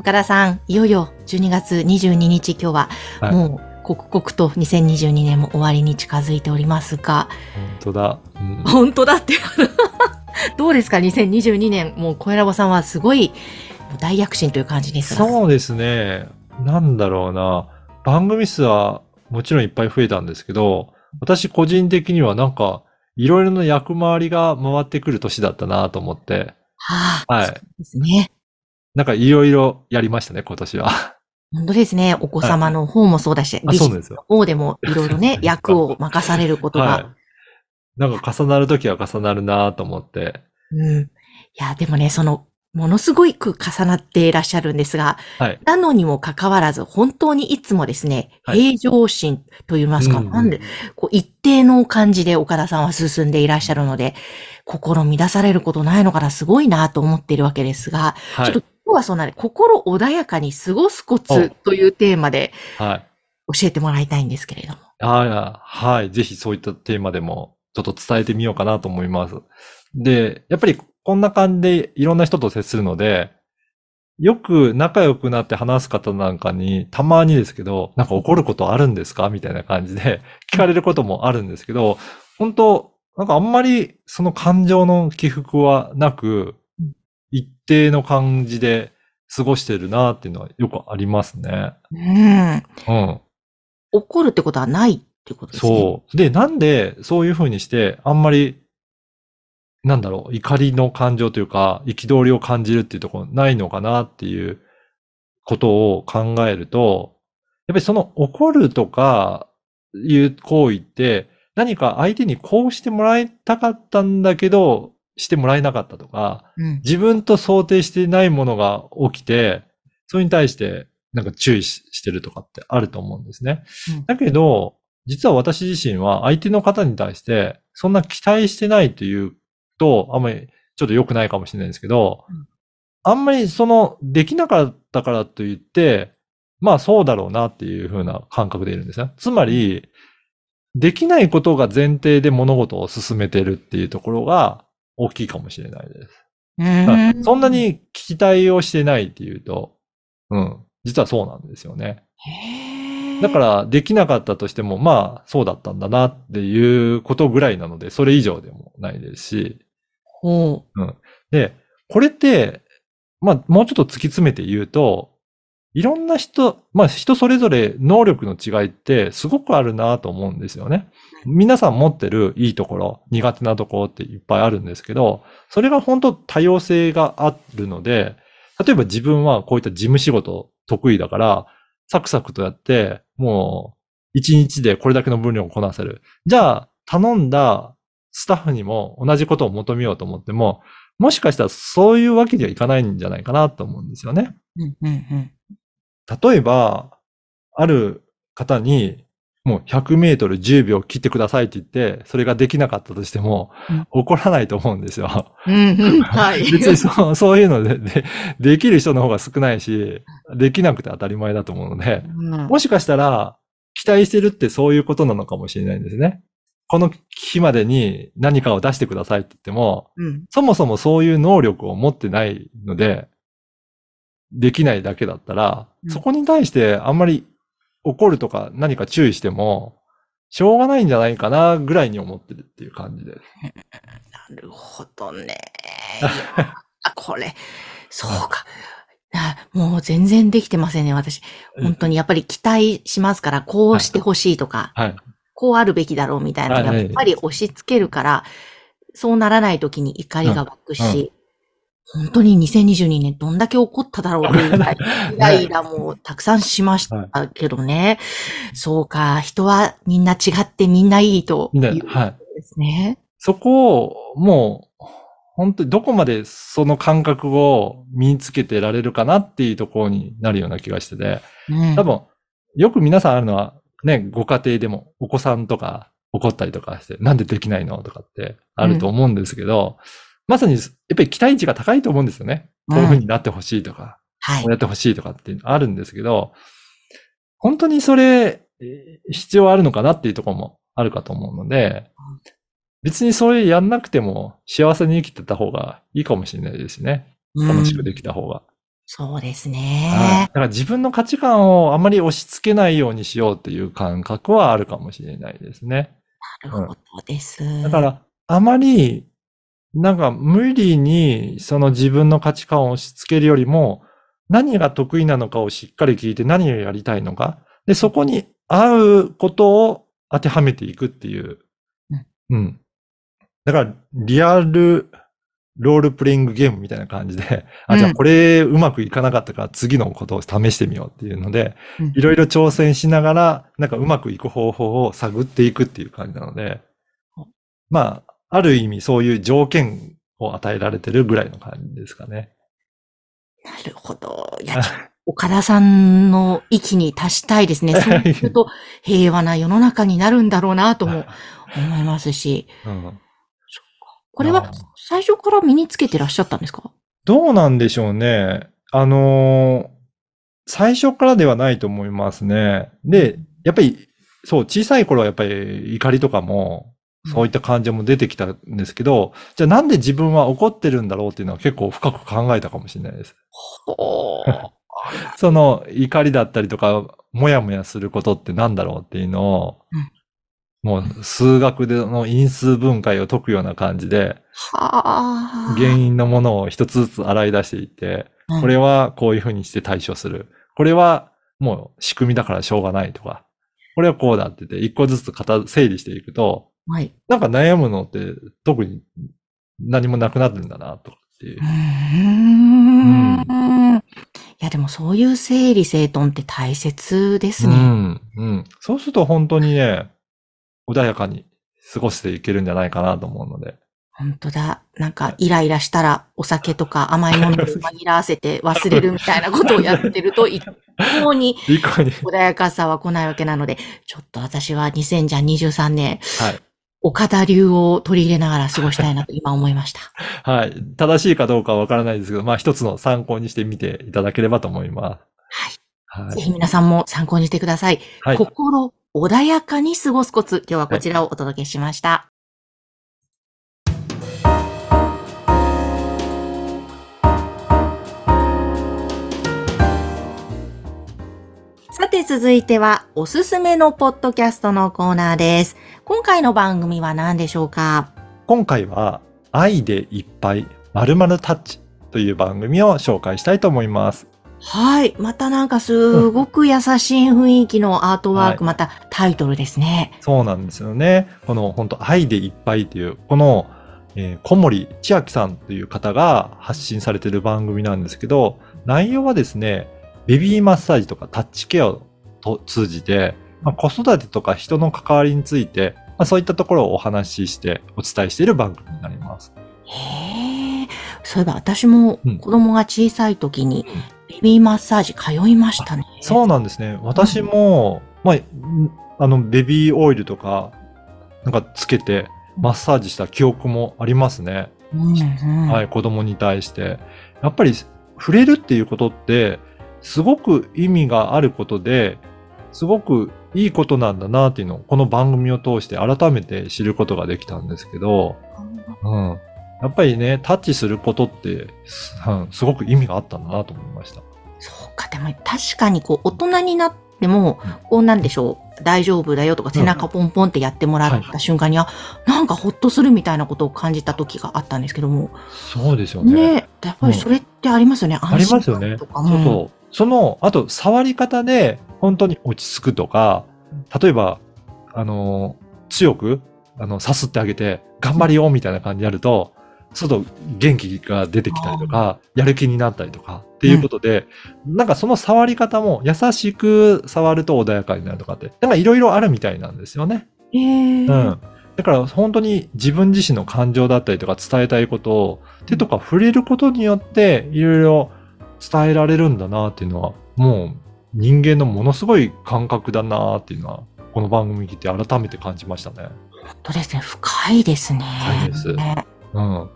岡田さんいよいよ12月22日今日ははいもう刻々と2022年も終わりに近づいておりますが、本当だ。うん本当だって。どうですか ?2022 年。もう、小ラボさんはすごい大躍進という感じですが。そうですね。なんだろうな。番組数はもちろんいっぱい増えたんですけど、私個人的にはなんか、いろいろな役回りが回ってくる年だったなと思って、はあ、はいそうですね。なんかいろいろやりましたね、今年は。本当ですね。お子様の方もそうだし、あ、そうなんですよ。の方でもいろいろね、役を任されることが。はい。なんか重なるときは重なるなと思って。うん。いや、でもね、その、ものすごいく重なっていらっしゃるんですが、はい。なのにもかかわらず、本当にいつもですね、はい平常心と言いますか、なんで、こう一定の感じで岡田さんは進んでいらっしゃるので、心乱されることないのかな、すごいなと思っているわけですが、はいちょっと。今日はそんなね、心穏やかに過ごすコツというテーマではい。教えてもらいたいんですけれども。あはい。ぜひそういったテーマでもちょっと伝えてみようかなと思います。で、やっぱりこんな感じでいろんな人と接するので、よく仲良くなって話す方なんかに、たまにですけど、なんか怒ることあるんですか？みたいな感じで聞かれることもあるんですけど、本当なんかあんまりその感情の起伏はなくうん、一定の感じで過ごしてるなっていうのはよくありますね。うん。うん。怒るってことはないってことですね。そう。で、なんでそういうふうにして、あんまり、なんだろう、怒りの感情というか、憤りを感じるっていうところないのかなっていうことを考えると、やっぱりその怒るとかいう行為って、何か相手にこうしてもらいたかったんだけど、してもらえなかったとか、うん。自分と想定していないものが起きて、それに対してなんか注意ししてるとかってあると思うんですね。うんだけど、実は私自身は相手の方に対してそんな期待してないというと、あんまりちょっと良くないかもしれないんですけど、うんあんまりそのできなかったからといって、まあそうだろうなっていう風な感覚でいるんですね。つまり、できないことが前提で物事を進めてるっていうところが大きいかもしれないです。うん。そんなに期待をしてないっていうと、うん、実はそうなんですよね。だから、できなかったとしても、まあ、そうだったんだなっていうことぐらいなので、それ以上でもないですし、ほで、これって、まあ、もうちょっと突き詰めて言うと、いろんな人、まあ、人それぞれ能力の違いってすごくあるなと思うんですよね。皆さん持ってるいいところ、苦手なところっていっぱいあるんですけど、それが本当多様性があるので、例えば自分はこういった事務仕事得意だから、サクサクとやって、もう一日でこれだけの分量をこなせる。じゃあ、頼んだスタッフにも同じことを求めようと思っても、もしかしたらそういうわけにはいかないんじゃないかなと思うんですよね。う。うんうんうん。例えば、ある方に、もう100メートル10秒切ってくださいって言って、それができなかったとしてもうん、怒らないと思うんですよ。うんうん。はい。別にそう、そういうのでで、できる人の方が少ないし、できなくて当たり前だと思うので、うんもしかしたら、期待してるってそういうことなのかもしれないんですね。この日までに何かを出してくださいって言っても、うん。そもそもそういう能力を持ってないので、できないだけだったら、うんそこに対してあんまり怒るとか何か注意しても、しょうがないんじゃないかなぐらいに思ってるっていう感じです。なるほどね。あ、これ、そうか。あもう全然できてませんね、私。本当にやっぱり期待しますから、こうしてほしいとか、はい。こうあるべきだろうみたいなやっぱり押し付けるから、そうならない時に怒りが湧くし、本当に2022年どんだけ怒っただろうというイライラもたくさんしましたけどね。そうか、人はみんな違ってみんないいという。ですね。そこを、もう、本当にどこまでその感覚を身につけてられるかなっていうところになるような気がしてて、うん多分、よく皆さんあるのは、ね、ご家庭でもお子さんとか怒ったりとかして、なんでできないのとかってあると思うんですけど、まさに、やっぱり期待値が高いと思うんですよね。こういう風になってほしいとか、はいこう。やってほしいとかっていうのあるんですけど、本当にそれ、えー必要あるのかなっていうところもあるかと思うので、別にそれやんなくても幸せに生きてた方がいいかもしれないですね。楽しくできた方が。そうですはいねだ。から自分の価値観をあまり押し付けないようにしようっていう感覚はあるかもしれないですね。なるほどです。だから、あまり、なんか無理にその自分の価値観を押し付けるよりも、何が得意なのかをしっかり聞いて何をやりたいのか。で、そこに合うことを当てはめていくっていう。うんうん。だから、リアルロールプレイングゲームみたいな感じで、あ、じゃあこれうまくいかなかったから次のことを試してみようっていうので、うんいろいろ挑戦しながら、なんかうまくいく方法を探っていくっていう感じなのでうん、まあ、ある意味そういう条件を与えられてるぐらいの感じですかね。なるほど。いや、岡田さんの域に達したいですね。そうすると平和な世の中になるんだろうなとも思いますし。うんこれは最初から身につけてらっしゃったんですか？どうなんでしょうね。あのー最初からではないと思いますね。で、やっぱり、そう、小さい頃はやっぱり怒りとかも、そういった感情も出てきたんですけど、じゃあなんで自分は怒ってるんだろうっていうのは結構深く考えたかもしれないです。その怒りだったりとか、もやもやすることってなんだろうっていうのを、うんもう数学での因数分解を解くような感じで、はあ。原因のものを一つずつ洗い出していって、うんこれはこういうふうにして対処する。これはもう仕組みだからしょうがないとか、これはこうだって言って、一個ずつ型整理していくと、はい。なんか悩むのって特に何もなくなるんだなとかっていうう。ーん。いや、でもそういう整理整頓って大切ですね。うん、うん。そうすると本当にね、穏やかに過ごしていけるんじゃないかなと思うので。本当だ。なんか、イライラしたら、お酒とか甘いものを紛らわせて忘れるみたいなことをやってると、一向に、穏やかさは来ないわけなので、ちょっと私は2023年、はい。岡田流を取り入れながら過ごしたいなと今思いました。はい。正しいかどうかはわからないですけど、まあ一つの参考にしてみていただければと思います。はい。ぜひ皆さんも参考にしてください。はい。心穏やかに過ごすコツ、今日はこちらをお届けしました。さて続いては、おすすめのポッドキャストのコーナーです。今回の番組は何でしょうか？今回は、愛でいっぱい、まるまるタッチという番組を紹介したいと思います。はい。またなんかすごく優しい雰囲気のアートワーク、はいまたタイトルですね。そうなんですよね。この本当愛でいっぱいという、この、えー小森千秋さんという方が発信されている番組なんですけど、内容はですね、ベビーマッサージとかタッチケアを通じて、まあ、子育てとか人の関わりについて、まあ、そういったところをお話ししてお伝えしている番組になります。へえ。そういえば私もうん子供が小さい時にベビーマッサージ通いましたね。そうなんですね。私も、まあ、んあの、ベビーオイルとか、なんかつけて、マッサージした記憶もありますね。うんうん。はい、子供に対して。やっぱり、触れるっていうことって、すごく意味があることで、すごくいいことなんだなっていうのを、この番組を通して改めて知ることができたんですけど、うん。やっぱりね、タッチすることって、すうんすごく意味があったんだなと思いました。そうか、でも確かにこう大人になってもうん、こうなんでしょう、大丈夫だよとか背中ポンポンってやってもらった瞬間に、あ、なんかほっとするみたいなことを感じた時があったんですけども、そうですよね。ねやっぱりそれってありますよね、ありますよね。そうそう。その、あと、触り方で本当に落ち着くとか、例えば、あの、強く、あの、さすってあげて、頑張りよみたいな感じでやると、ちょっと元気が出てきたりとか、やる気になったりとか、っていうことで、なんかその触り方も優しく触ると穏やかになるとかって、なんかいろいろあるみたいなんですよね。へーうん。だから本当に自分自身の感情だったりとか伝えたいことを手とか触れることによっていろいろ伝えられるんだなっていうのはもう人間のものすごい感覚だなっていうのはこの番組聞いて改めて感じましたね。本当ですね。深いですね。深いですねうん。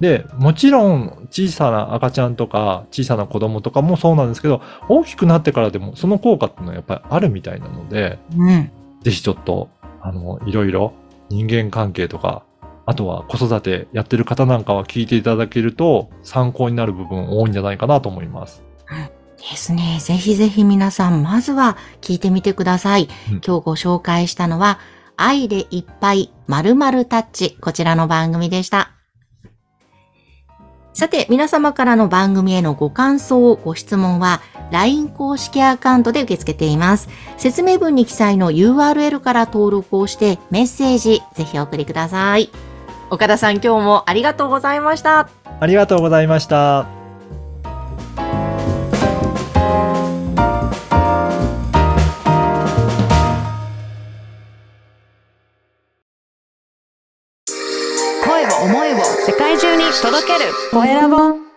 で、もちろん小さな赤ちゃんとか小さな子供とかもそうなんですけど、大きくなってからでもその効果っていうのはやっぱりあるみたいなので、うん。ぜひちょっと、あの、いろいろ人間関係とか、あとは子育てやってる方なんかは聞いていただけると参考になる部分多いんじゃないかなと思います。ですね。ぜひぜひ皆さん、まずは聞いてみてください。うん今日ご紹介したのは、愛でいっぱい〇〇タッチ。こちらの番組でした。さて、皆様からの番組へのご感想、ご質問は、LINE 公式アカウントで受け付けています。説明文に記載の URL から登録をして、メッセージ、ぜひお送りください。岡田さん、今日もありがとうございました。ありがとうございました。Dorénavant